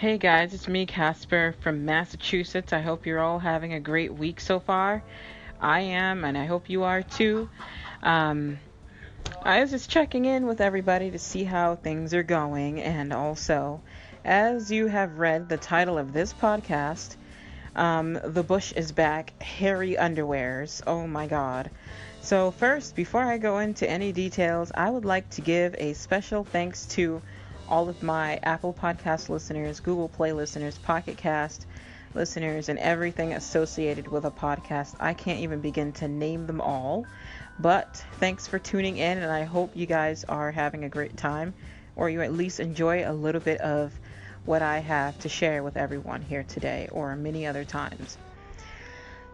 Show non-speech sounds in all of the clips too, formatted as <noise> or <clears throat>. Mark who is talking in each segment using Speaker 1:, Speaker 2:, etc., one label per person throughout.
Speaker 1: Hey guys, it's me, Casper from Massachusetts. I hope you're all having a great week so far. I am, and I hope you are too. Um, I was just checking in with everybody to see how things are going, and also, as you have read the title of this podcast, um, The Bush is Back Hairy Underwears. Oh my god. So, first, before I go into any details, I would like to give a special thanks to all of my Apple Podcast listeners, Google Play listeners, Pocket Cast listeners, and everything associated with a podcast. I can't even begin to name them all. But thanks for tuning in, and I hope you guys are having a great time, or you at least enjoy a little bit of what I have to share with everyone here today, or many other times.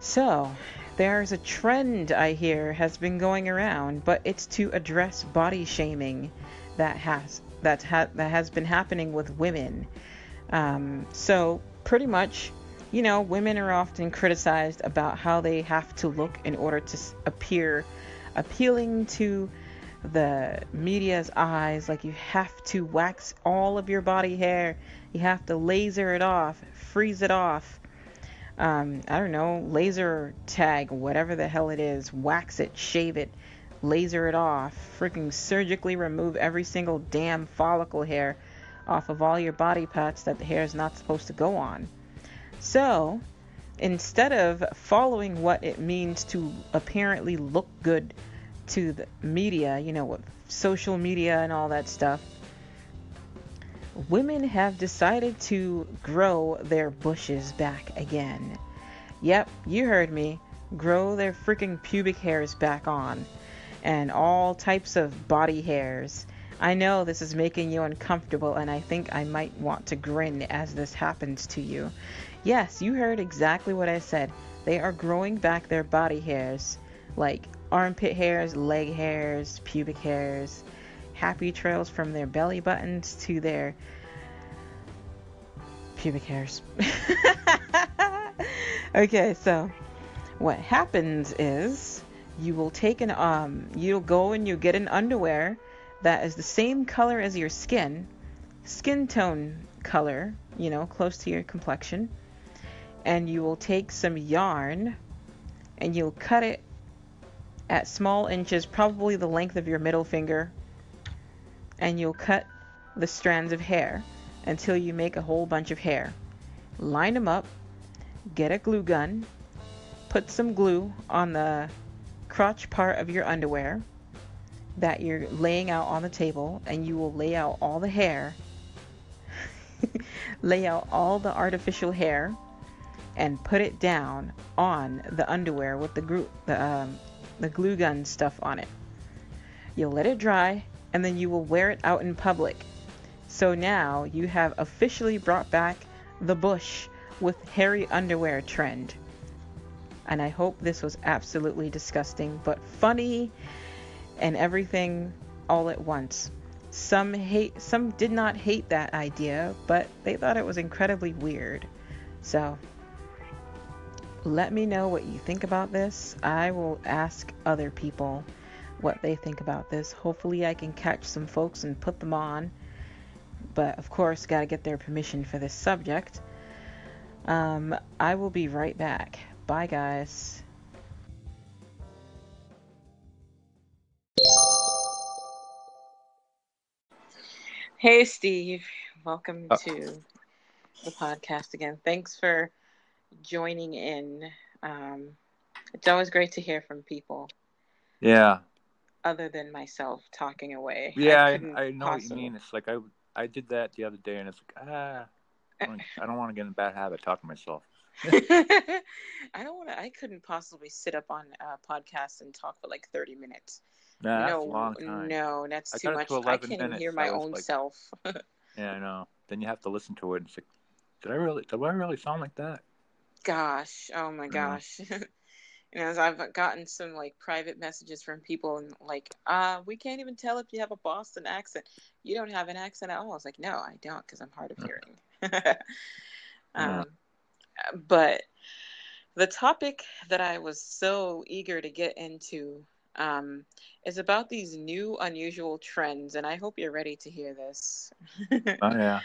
Speaker 1: So, there's a trend I hear has been going around, but it's to address body shaming that has that ha- that has been happening with women. Um, so pretty much, you know, women are often criticized about how they have to look in order to appear appealing to the media's eyes. Like you have to wax all of your body hair, you have to laser it off, freeze it off. Um, I don't know, laser tag, whatever the hell it is, wax it, shave it, laser it off, freaking surgically remove every single damn follicle hair off of all your body parts that the hair is not supposed to go on. So, instead of following what it means to apparently look good to the media, you know, with social media and all that stuff, women have decided to grow their bushes back again. Yep, you heard me. Grow their freaking pubic hairs back on and all types of body hairs. I know this is making you uncomfortable, and I think I might want to grin as this happens to you. Yes, you heard exactly what I said. They are growing back their body hairs, like armpit hairs, leg hairs, pubic hairs, happy trails from their belly buttons to their pubic hairs. <laughs> okay, so what happens is you will take an um you'll go and you get an underwear that is the same color as your skin, skin tone color, you know, close to your complexion. And you will take some yarn and you'll cut it at small inches, probably the length of your middle finger. And you'll cut the strands of hair until you make a whole bunch of hair. Line them up, get a glue gun, put some glue on the crotch part of your underwear that you're laying out on the table and you will lay out all the hair <laughs> lay out all the artificial hair and put it down on the underwear with the glue the, um, the glue gun stuff on it. You'll let it dry and then you will wear it out in public. So now you have officially brought back the bush with hairy underwear trend and I hope this was absolutely disgusting, but funny and everything all at once. Some hate some did not hate that idea, but they thought it was incredibly weird. So, let me know what you think about this. I will ask other people what they think about this. Hopefully, I can catch some folks and put them on. But of course, got to get their permission for this subject. Um, I will be right back. Bye, guys. Hey, Steve. Welcome oh. to the podcast again. Thanks for joining in. Um, it's always great to hear from people.
Speaker 2: Yeah.
Speaker 1: Other than myself talking away.
Speaker 2: Yeah, I, I, I know what you mean. It's like I I did that the other day, and it's like ah, I don't, I don't want to get in a bad habit talking to myself. <laughs>
Speaker 1: I don't want to. I couldn't possibly sit up on a podcast and talk for like thirty minutes.
Speaker 2: Nah, no,
Speaker 1: no, that's I too much. To I can't minutes, hear my own like, self. <laughs>
Speaker 2: yeah, I know. Then you have to listen to it. And it's like, did I really? Did I really sound like that?
Speaker 1: Gosh, oh my gosh. <laughs> you know, I've gotten some like private messages from people and like, uh, we can't even tell if you have a Boston accent. You don't have an accent at all. I was like, no, I don't, because I'm hard of hearing. um, but the topic that I was so eager to get into um, is about these new unusual trends, and I hope you're ready to hear this. <laughs>
Speaker 2: oh yeah.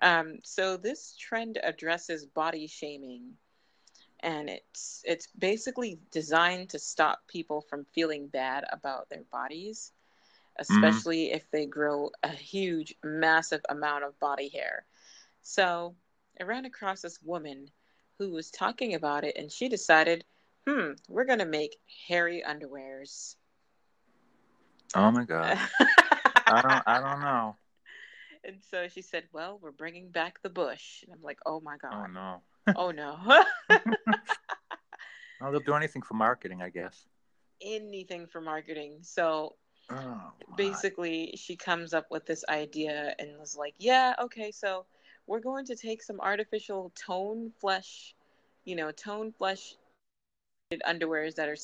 Speaker 1: Um, so this trend addresses body shaming, and it's it's basically designed to stop people from feeling bad about their bodies, especially mm-hmm. if they grow a huge, massive amount of body hair. So I ran across this woman who was talking about it, and she decided, hmm, we're gonna make hairy underwears.
Speaker 2: Oh my god. I don't I don't <laughs> know.
Speaker 1: And so she said, "Well, we're bringing back the bush." And I'm like, "Oh my god."
Speaker 2: Oh no.
Speaker 1: oh no. <laughs> <laughs>
Speaker 2: well, they'll do anything for marketing, I guess.
Speaker 1: Anything for marketing. So
Speaker 2: oh,
Speaker 1: basically, she comes up with this idea and was like, "Yeah, okay, so we're going to take some artificial tone flesh, you know, tone flesh underwears that are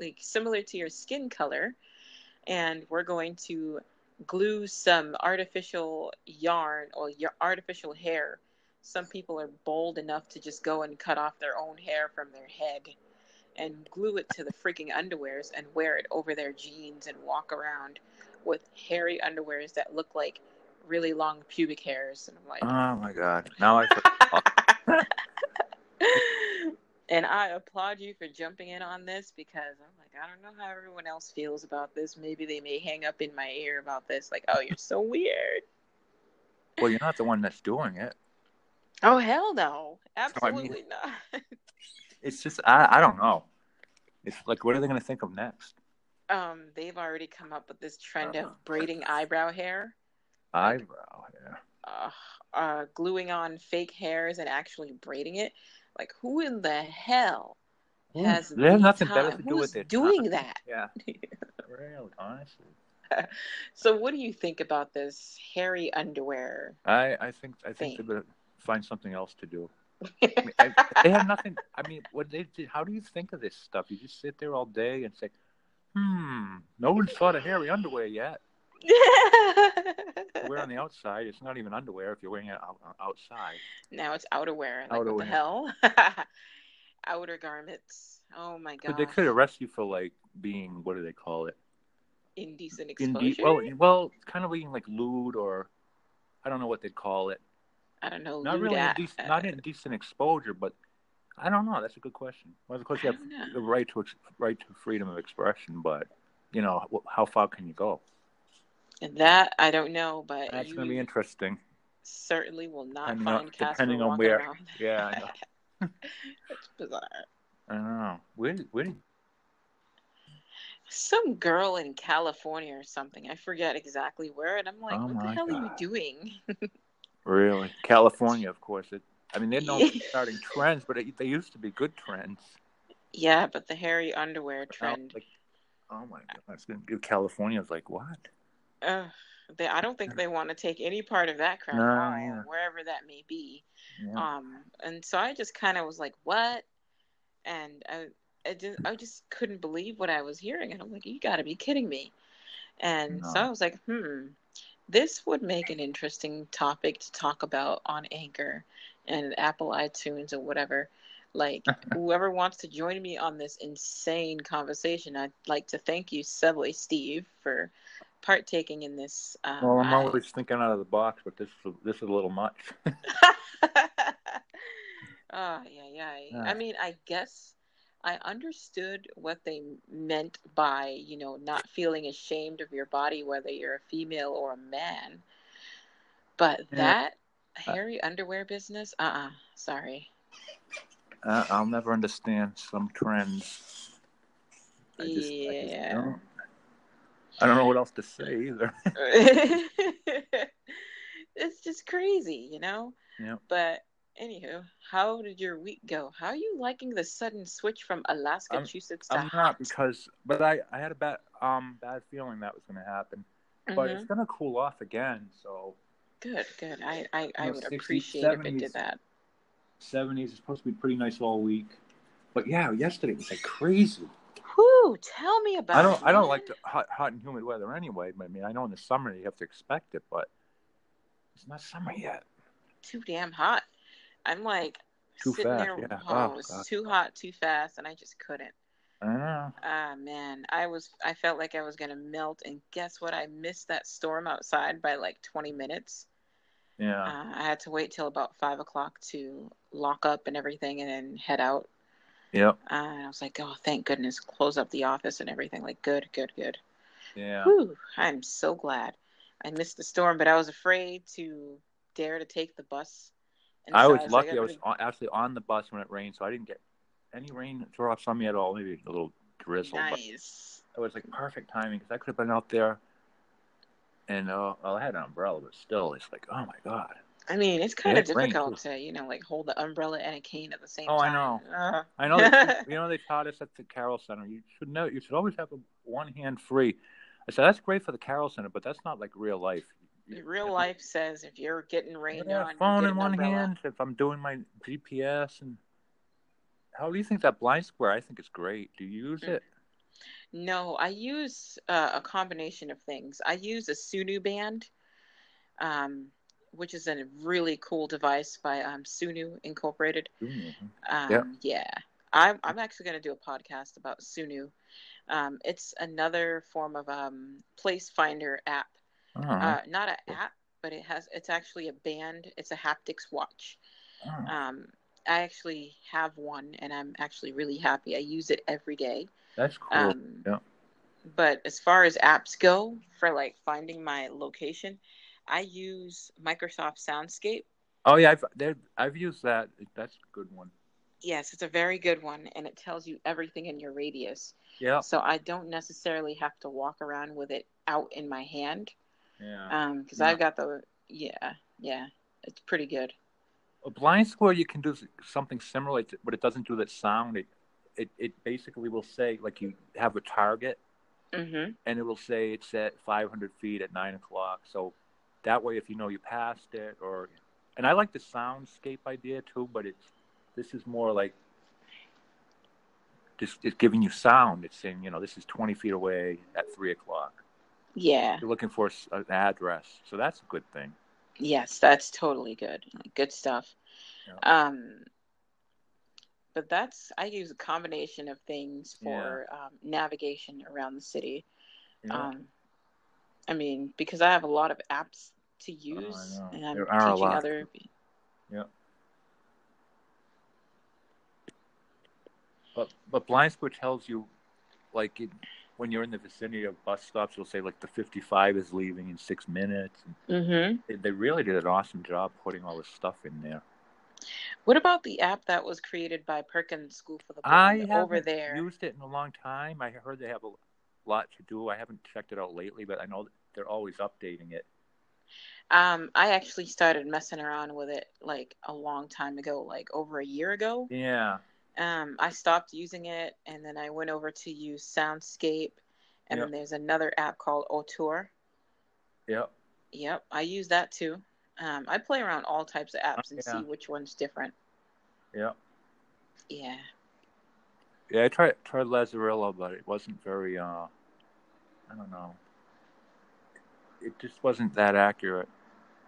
Speaker 1: like similar to your skin color, and we're going to glue some artificial yarn or your artificial hair. Some people are bold enough to just go and cut off their own hair from their head and glue it to the freaking underwears and wear it over their jeans and walk around with hairy underwears that look like really long pubic hairs. And I'm like,
Speaker 2: oh my god! Now I. <laughs>
Speaker 1: and I applaud you for jumping in on this because I'm like, I don't know how everyone else feels about this. Maybe they may hang up in my ear about this, like, oh, you're so weird.
Speaker 2: Well, you're not the one that's doing it.
Speaker 1: Oh hell no, absolutely so, I mean, not.
Speaker 2: it's just I I don't know. It's like, what are they going to think of next?
Speaker 1: Um, they've already come up with this trend uh, of braiding eyebrow hair.
Speaker 2: Eyebrow hair.
Speaker 1: Uh, uh, gluing on fake hairs and actually braiding it. Like, who in the hell has?
Speaker 2: They have nothing time? better to
Speaker 1: do
Speaker 2: with it.
Speaker 1: Doing time? that?
Speaker 2: Yeah. <laughs> really, honestly. <laughs>
Speaker 1: so, what do you think about this hairy underwear?
Speaker 2: I I think I think thing? they better find something else to do. I mean, I, <laughs> they have nothing. I mean, what they did? How do you think of this stuff? You just sit there all day and say, "Hmm, no one's thought of hairy underwear yet." <laughs> we're on the outside. It's not even underwear if you're wearing it out, outside.
Speaker 1: Now it's outerwear. Like, outerwear. what the hell? <laughs> Outer garments. Oh my god.
Speaker 2: But they could arrest you for like being what do they call it?
Speaker 1: Indecent exposure. Inde-
Speaker 2: well, well, kind of being like lewd or I don't know what they'd call it.
Speaker 1: I don't know.
Speaker 2: Not really, at, indecent, uh, not indecent exposure, but I don't know. That's a good question. Well, of course, you have the right to right to freedom of expression, but you know, how far can you go?
Speaker 1: And that I don't know, but
Speaker 2: that's going to be interesting.
Speaker 1: Certainly will not depending find on, Casper depending on
Speaker 2: where.
Speaker 1: Around.
Speaker 2: Yeah, I <laughs>
Speaker 1: it's bizarre.
Speaker 2: I don't know. Where, where
Speaker 1: some girl in California or something. I forget exactly where, and I'm like, oh what the hell God. are you doing?
Speaker 2: really, California, of course. It. I mean, they're not starting trends, but it, they used to be good trends.
Speaker 1: Yeah, but the hairy underwear trend.
Speaker 2: Like, oh my God, California's like what?
Speaker 1: Uh, they, I don't think they want to take any part of that crap, no, yeah. wherever that may be. Yeah. Um, and so I just kind of was like, "What?" And I, I just, I just couldn't believe what I was hearing, and I'm like, "You got to be kidding me!" And no. so I was like, "Hmm, this would make an interesting topic to talk about on Anchor and Apple iTunes or whatever." Like <laughs> whoever wants to join me on this insane conversation, I'd like to thank you, Subway Steve, for partaking in this. Um,
Speaker 2: well, I'm always thinking out of the box, but this this is a little much. <laughs> <laughs>
Speaker 1: oh yeah, yeah, yeah. I mean, I guess I understood what they meant by you know not feeling ashamed of your body, whether you're a female or a man. But yeah. that uh, hairy uh, underwear business, uh, uh-uh, sorry.
Speaker 2: Uh, I'll never understand some trends.
Speaker 1: I just, yeah. I
Speaker 2: I don't know what else to say either. <laughs> <laughs>
Speaker 1: it's just crazy, you know?
Speaker 2: Yeah.
Speaker 1: But anywho, how did your week go? How are you liking the sudden switch from Alaska, Massachusetts to
Speaker 2: I'm not because, but I, I had a bad um bad feeling that was going to happen, but it's mm-hmm. going to cool off again. So
Speaker 1: good, good. I I, I would 60s, appreciate 70s, if it did that.
Speaker 2: Seventies is supposed to be pretty nice all week, but yeah, yesterday was like crazy.
Speaker 1: Whoo, tell me about.
Speaker 2: I don't. It, I don't like the hot, hot and humid weather anyway. I mean, I know in the summer you have to expect it, but it's not summer yet.
Speaker 1: Too damn hot. I'm like
Speaker 2: too
Speaker 1: sitting
Speaker 2: fast,
Speaker 1: there.
Speaker 2: Yeah.
Speaker 1: Oh, it was God. too hot, too fast, and I just couldn't.
Speaker 2: I know.
Speaker 1: Ah man, I was. I felt like I was gonna melt, and guess what? I missed that storm outside by like 20 minutes.
Speaker 2: Yeah.
Speaker 1: Uh, I had to wait till about five o'clock to lock up and everything, and then head out.
Speaker 2: Yep.
Speaker 1: Uh, and I was like, oh, thank goodness, close up the office and everything. Like, good, good, good.
Speaker 2: Yeah.
Speaker 1: Whew, I'm so glad. I missed the storm, but I was afraid to dare to take the bus.
Speaker 2: And I so was, I was lucky. Like, I was actually on the bus when it rained, so I didn't get any rain drops on me at all. Maybe a little drizzle.
Speaker 1: Nice.
Speaker 2: But it was like perfect timing because I could have been out there, and uh, well, I had an umbrella, but still, it's like, oh my god.
Speaker 1: I mean, it's kind of difficult to, you know, like hold the umbrella and a cane at the same
Speaker 2: oh,
Speaker 1: time.
Speaker 2: Oh, I know. Uh. I know. That, you know, they taught us at the Carroll Center. You should know. You should always have a one hand free. I said that's great for the Carroll Center, but that's not like real life.
Speaker 1: Real life says if you're getting rained
Speaker 2: yeah,
Speaker 1: on,
Speaker 2: phone
Speaker 1: in
Speaker 2: one
Speaker 1: umbrella.
Speaker 2: hand. If I'm doing my GPS and how do you think that BlindSquare? I think it's great. Do you use it?
Speaker 1: No, I use uh, a combination of things. I use a Sunu band, um, which is a really cool device by um, Sunu Incorporated.
Speaker 2: Mm-hmm.
Speaker 1: Um, yeah. yeah. I'm, I'm actually going to do a podcast about Sunu. Um, it's another form of um, place finder app.
Speaker 2: Uh-huh.
Speaker 1: Uh, not an app, but it has. It's actually a band. It's a haptics watch.
Speaker 2: Uh-huh.
Speaker 1: Um, I actually have one, and I'm actually really happy. I use it every day.
Speaker 2: That's cool.
Speaker 1: Um,
Speaker 2: yeah.
Speaker 1: But as far as apps go, for like finding my location, I use Microsoft Soundscape.
Speaker 2: Oh yeah, I've I've used that. That's a good one.
Speaker 1: Yes, it's a very good one, and it tells you everything in your radius.
Speaker 2: Yeah.
Speaker 1: So I don't necessarily have to walk around with it out in my hand.
Speaker 2: Yeah.
Speaker 1: Um, because yeah. I've got the yeah yeah, it's pretty good.
Speaker 2: A BlindSquare, you can do something similar, but it doesn't do that sound. It it, it basically will say like you have a target,
Speaker 1: mm-hmm.
Speaker 2: and it will say it's at 500 feet at nine o'clock. So that way, if you know you passed it, or and I like the soundscape idea too, but it's this is more like just it's giving you sound. It's saying you know this is 20 feet away at three o'clock.
Speaker 1: Yeah,
Speaker 2: you're looking for an address, so that's a good thing.
Speaker 1: Yes, that's totally good. Good stuff.
Speaker 2: Yeah.
Speaker 1: Um, but that's I use a combination of things for
Speaker 2: yeah.
Speaker 1: um, navigation around the city.
Speaker 2: Yeah.
Speaker 1: Um, I mean, because I have a lot of apps to
Speaker 2: Oh,
Speaker 1: use,
Speaker 2: I know.
Speaker 1: and I'm
Speaker 2: There are a
Speaker 1: teaching
Speaker 2: lot.
Speaker 1: other.
Speaker 2: Yeah. But but BlindSquare tells you, like it, when you're in the vicinity of bus stops, it'll say like the 55 is leaving in six minutes.
Speaker 1: Mm-hmm.
Speaker 2: they, they really did an awesome job putting all this stuff in there.
Speaker 1: What about the app that was created by Perkins School for the
Speaker 2: I
Speaker 1: Blind
Speaker 2: haven't
Speaker 1: over there?
Speaker 2: used it in a long time. I heard they have a lot to do. I haven't checked it out lately, but I know they're always updating it.
Speaker 1: Um, I actually started messing around with it like a long time ago, like over a year ago.
Speaker 2: Yeah.
Speaker 1: Um, I stopped using it, and then I went over to use Soundscape, and
Speaker 2: Yep.
Speaker 1: then there's another app called Autour.
Speaker 2: Yep.
Speaker 1: Yep, I use that too. Um, I play around all types of apps and
Speaker 2: Yeah.
Speaker 1: see which one's different.
Speaker 2: Yep.
Speaker 1: Yeah.
Speaker 2: Yeah, I tried tried Lazarillo, but it wasn't very. uh I don't know. It just wasn't that accurate.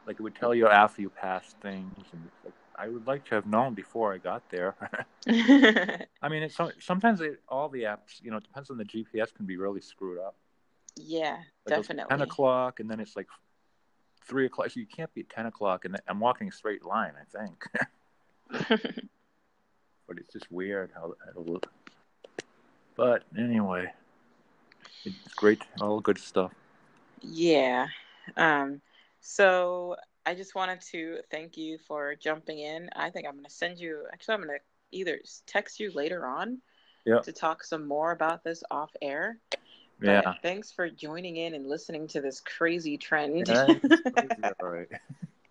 Speaker 2: Like it would tell you after you passed things, and it's like, I would like to have known before I got there. <laughs> <laughs> I mean, it's so- sometimes it, all the apps, you know, it depends on the GPS, can be really screwed up.
Speaker 1: yeah,
Speaker 2: Like
Speaker 1: definitely.
Speaker 2: Ten o'clock, and then it's like three o'clock. So you can't be at ten o'clock, and I'm walking a straight line. I think, <laughs> but it's just weird how it'll look. But anyway, it's great. All good stuff.
Speaker 1: yeah. Um, so I just wanted to thank you for jumping in. I think I'm going to send you, actually, I'm going to either text you later on
Speaker 2: Yeah.
Speaker 1: to talk some more about this off air. But
Speaker 2: Yeah.
Speaker 1: thanks for joining in and listening to this crazy trend.
Speaker 2: Yeah, <laughs> crazy, all right. <laughs>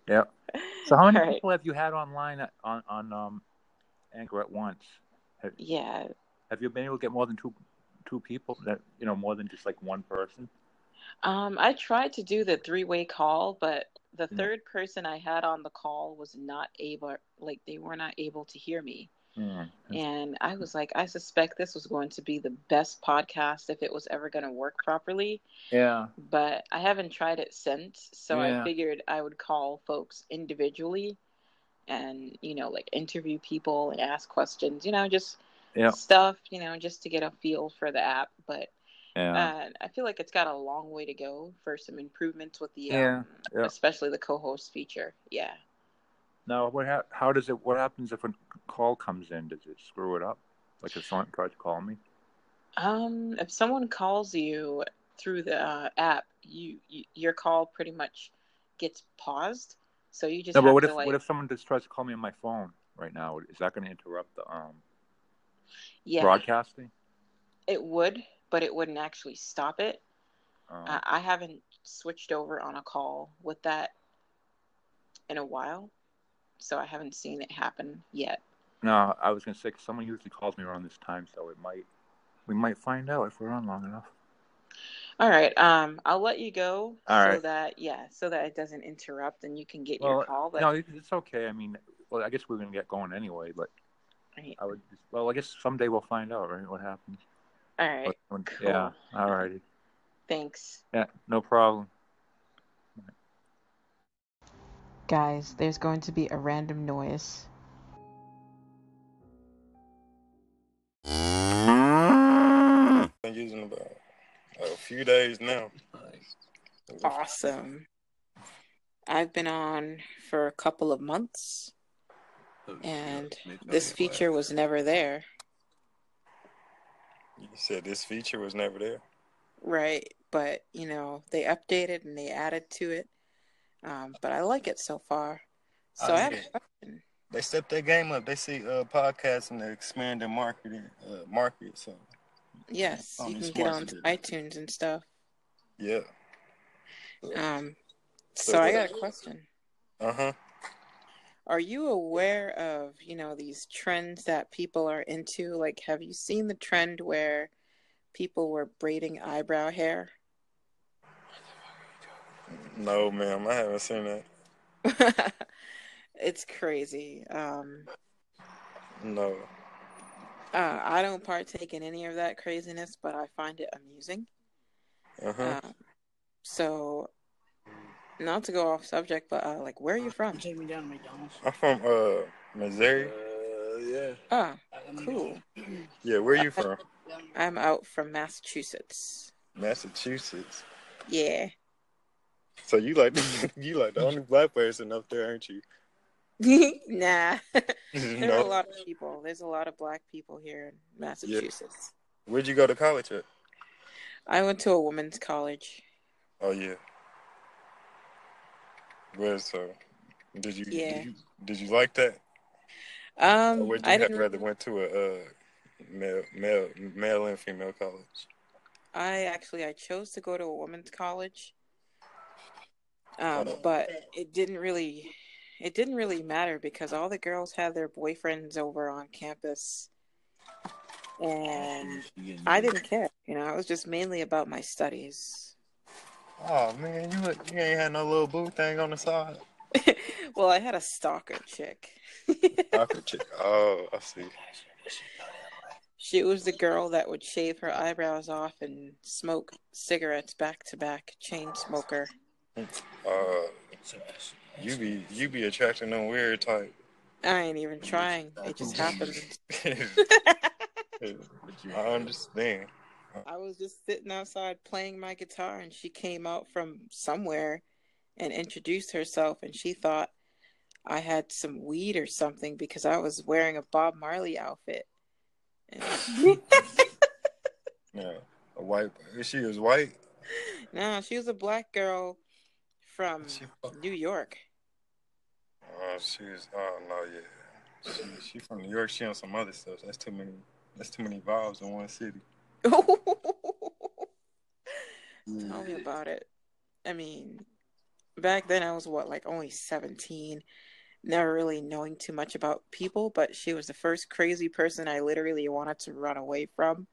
Speaker 2: Yeah. So how many
Speaker 1: right.
Speaker 2: people have you had online on on um, Anchor at once?
Speaker 1: yeah.
Speaker 2: Have you been able to get more than two two people? That you know, more than just like one person.
Speaker 1: Um, I tried to do the three way call, but the
Speaker 2: Yeah.
Speaker 1: third person I had on the call was not able, like, they were not able to hear me.
Speaker 2: Hmm.
Speaker 1: And I was like, I suspect this was going to be the best podcast if it was ever going to work properly.
Speaker 2: Yeah.
Speaker 1: But I haven't tried it since. So
Speaker 2: Yeah.
Speaker 1: I figured I would call folks individually and, you know, like interview people and ask questions, you know, just
Speaker 2: Yeah.
Speaker 1: stuff, you know, just to get a feel for the app. But Yeah. Uh, I feel like it's got a long way to go for some improvements with the
Speaker 2: yeah,
Speaker 1: um,
Speaker 2: yeah.
Speaker 1: especially the co-host feature. Yeah.
Speaker 2: Now, what ha- how does it? What happens if a call comes in? Does it screw it up? Like if someone tries to call me?
Speaker 1: Um, if someone calls you through the uh, app, you, you, your call pretty much gets paused. So you just
Speaker 2: no.
Speaker 1: but
Speaker 2: what if
Speaker 1: like...
Speaker 2: what if someone just tries to call me on my phone right now? Is that going to interrupt the um
Speaker 1: yeah
Speaker 2: broadcasting?
Speaker 1: It would, but it wouldn't actually stop it.
Speaker 2: Um,
Speaker 1: uh, I haven't switched over on a call with that in a while, so I haven't seen it happen yet.
Speaker 2: No, I was gonna say cause someone usually calls me around this time, so it might we might find out if we're on long enough.
Speaker 1: All right. Um, I'll let you go
Speaker 2: All
Speaker 1: so
Speaker 2: right.
Speaker 1: that yeah, so that it doesn't interrupt and you can get
Speaker 2: Well,
Speaker 1: your call. But
Speaker 2: No, it's okay. I mean, well, I guess we're gonna get going anyway, but
Speaker 1: Right.
Speaker 2: I would. Well, I guess someday we'll find out, right? What happens?
Speaker 1: All right,
Speaker 2: when-
Speaker 1: cool.
Speaker 2: Yeah. All righty.
Speaker 1: thanks.
Speaker 2: Yeah. No problem.
Speaker 1: Guys, there's going to be a random noise.
Speaker 3: Been using about a few days now.
Speaker 1: Awesome. I've been on for a couple of months, and this feature was never there.
Speaker 3: You said this feature was never there.
Speaker 1: Right, but you know they updated and they added to it. Um, but I like it so far. So
Speaker 3: I
Speaker 1: I have a question.
Speaker 3: They stepped their game up. They see uh, podcasts and they expand their marketing uh, market. So
Speaker 1: Yes, you can get on iTunes and stuff.
Speaker 3: yeah.
Speaker 1: Um,
Speaker 3: So
Speaker 1: so I got a question.
Speaker 3: Uh huh.
Speaker 1: Are you aware of, you know, these trends that people are into? Like, have you seen the trend where people were braiding eyebrow hair?
Speaker 3: No, ma'am, I haven't seen that. <laughs>
Speaker 1: it's crazy. Um,
Speaker 3: No.
Speaker 1: uh, I don't partake in any of that craziness, but I find it amusing.
Speaker 3: Uh huh.
Speaker 1: Um, so, not to go off subject, but uh, like, where are you from?
Speaker 4: Take me down to McDonald's.
Speaker 3: I'm from uh Missouri.
Speaker 4: Uh, yeah.
Speaker 1: Ah, cool. <clears throat>
Speaker 3: Yeah, where are you from?
Speaker 1: I'm out from Massachusetts.
Speaker 3: Massachusetts.
Speaker 1: Yeah.
Speaker 3: So you like <laughs> you like the only black person up there, aren't you? <laughs>
Speaker 1: nah. <laughs> There's a lot of people. There's a lot of black people here in Massachusetts.
Speaker 3: Where'd you go to college at?
Speaker 1: I went to a women's college.
Speaker 3: Oh yeah. Where so? Did you,
Speaker 1: Yeah.
Speaker 3: did you did you like that?
Speaker 1: Um,
Speaker 3: or would you
Speaker 1: I
Speaker 3: have rather went to a uh, male male male and female college?
Speaker 1: I actually I chose to go to a women's college. Um,
Speaker 3: Oh.
Speaker 1: but it didn't really, it didn't really matter because all the girls had their boyfriends over on campus, and I didn't care. You know, I was just mainly about my studies.
Speaker 3: Oh man, you look- you ain't had no little boo thing on the side. <laughs>
Speaker 1: well, I had a stalker chick.
Speaker 3: Aqua chick. Oh, I see.
Speaker 1: She was the girl that would shave her eyebrows off and smoke cigarettes back to back, chain smoker.
Speaker 3: Uh, you be you be attracting them weird type.
Speaker 1: I ain't even trying. It just <laughs> happened. <laughs>
Speaker 3: I understand.
Speaker 1: I was just sitting outside playing my guitar and she came out from somewhere and introduced herself and she thought I had some weed or something because I was wearing a Bob Marley outfit. And <laughs>
Speaker 3: Yeah, a white. She was white.
Speaker 1: no, she was a black girl from New York.
Speaker 3: oh, she was. Oh no, yeah. She, she from New York. She on some other stuff. That's too many. That's too many vibes in one city. <laughs>
Speaker 1: Tell me about it. I mean, back then I was what, like only 17, never really knowing too much about people, but she was the first crazy person I literally wanted to run away from.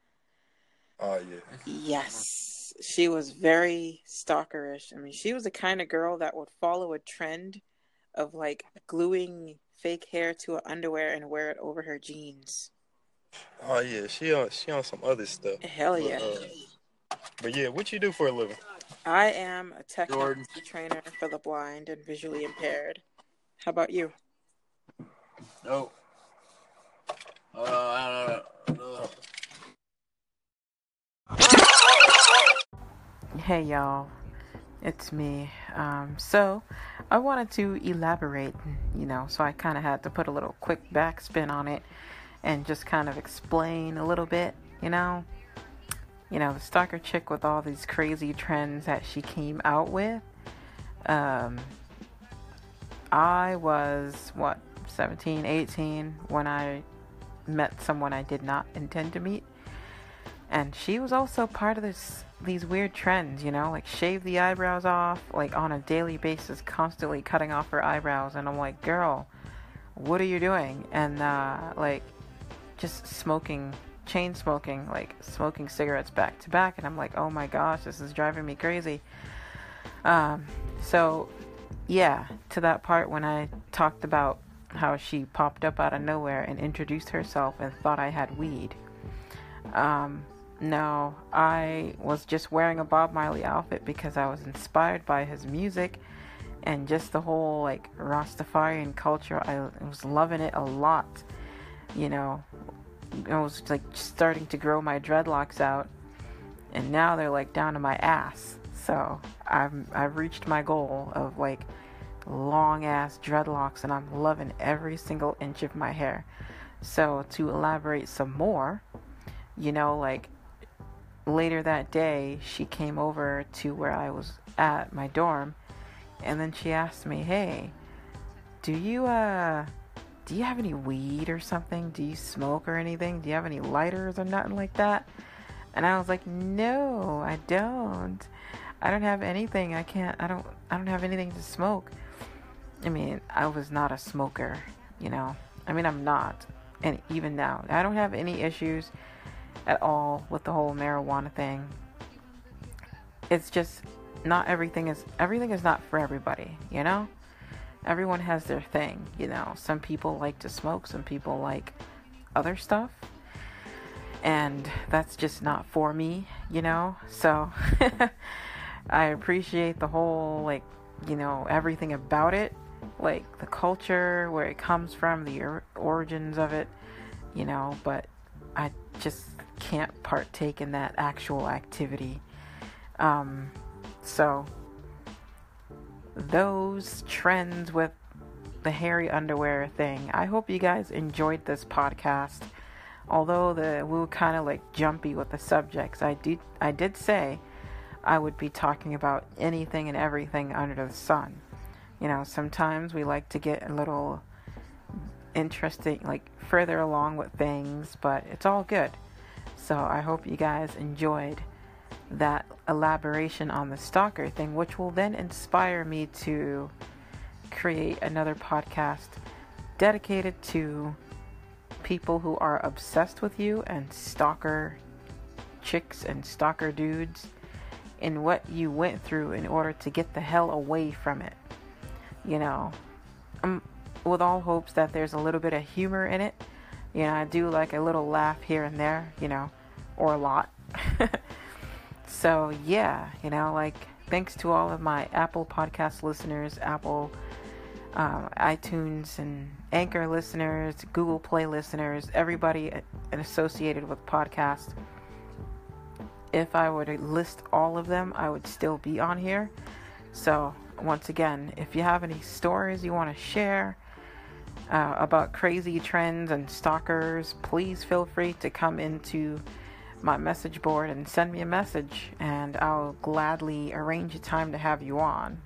Speaker 3: Oh yeah.
Speaker 1: Yes, she was very stalkerish. I mean, she was the kind of girl that would follow a trend of like gluing fake hair to her underwear and wear it over her jeans.
Speaker 3: Oh yeah. She on. She on some other stuff.
Speaker 1: Hell
Speaker 3: But,
Speaker 1: yeah.
Speaker 3: uh, but yeah, what you do for a living?
Speaker 1: I am a technical
Speaker 3: Jordan.
Speaker 1: trainer for the blind and visually impaired. How about you?
Speaker 4: No. Uh, I don't know.
Speaker 1: Hey y'all, it's me. Um, so, I wanted to elaborate, you know, so I kind of had to put a little quick backspin on it and just kind of explain a little bit, you know. You know, the stalker chick with all these crazy trends that she came out with. Um, I was, what, 17, 18 when I met someone I did not intend to meet. And she was also part of this these weird trends, you know, like shave the eyebrows off, like on a daily basis, constantly cutting off her eyebrows. And I'm like, girl, what are you doing? And uh, like, just smoking, chain smoking, like smoking cigarettes back to back. And I'm like, oh my gosh, this is driving me crazy. Um, so, yeah, to that part when I talked about how she popped up out of nowhere and introduced herself and thought I had weed. Um, no, I was just wearing a Bob Marley outfit because I was inspired by his music and just the whole like Rastafarian culture. I was loving it a lot. You know, I was like starting to grow my dreadlocks out, and now they're like down to my ass. So I've I've reached my goal of like long ass dreadlocks, and I'm loving every single inch of my hair. So to elaborate some more, you know, like later that day, she came over to where I was at my dorm, and then she asked me, "Hey, do you uh, do you have any weed or something? Do you smoke or anything? Do you have any lighters or nothing like that?" And I was like, "No, I don't. I don't have anything. I can't. I don't. I don't have anything to smoke." I mean, I was not a smoker, you know. I mean, I'm not, and even now, I don't have any issues at all with the whole marijuana thing. It's just not everything is everything is not for everybody, you know? Everyone has their thing, you know. Some people like to smoke, some people like other stuff. And that's just not for me, you know? So <laughs> I appreciate the whole like, you know, everything about it, like the culture, where it comes from, the or- origins of it, you know, but I just can't partake in that actual activity. Um, so, those trends with the hairy underwear thing, I hope you guys enjoyed this podcast. Although the we were kind of like jumpy with the subjects, I did I did say I would be talking about anything and everything under the sun. You know, sometimes we like to get a little interesting, like further along with things, but it's all good. So I hope you guys enjoyed that elaboration on the stalker thing, which will then inspire me to create another podcast dedicated to people who are obsessed with you and stalker chicks and stalker dudes and what you went through in order to get the hell away from it. You know, um, with all hopes that there's a little bit of humor in it you know, I do like a little laugh here and there, you know, or a lot. <laughs> so, yeah, you know, like, thanks to all of my Apple Podcast listeners, Apple uh, iTunes and Anchor listeners, Google Play listeners, everybody associated with podcasts. If I were to list all of them, I would still be on here. So, once again, if you have any stories you want to share, uh, about crazy trends and stalkers, please feel free to come into my message board and send me a message, and I'll gladly arrange a time to have you on.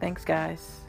Speaker 1: Thanks, guys.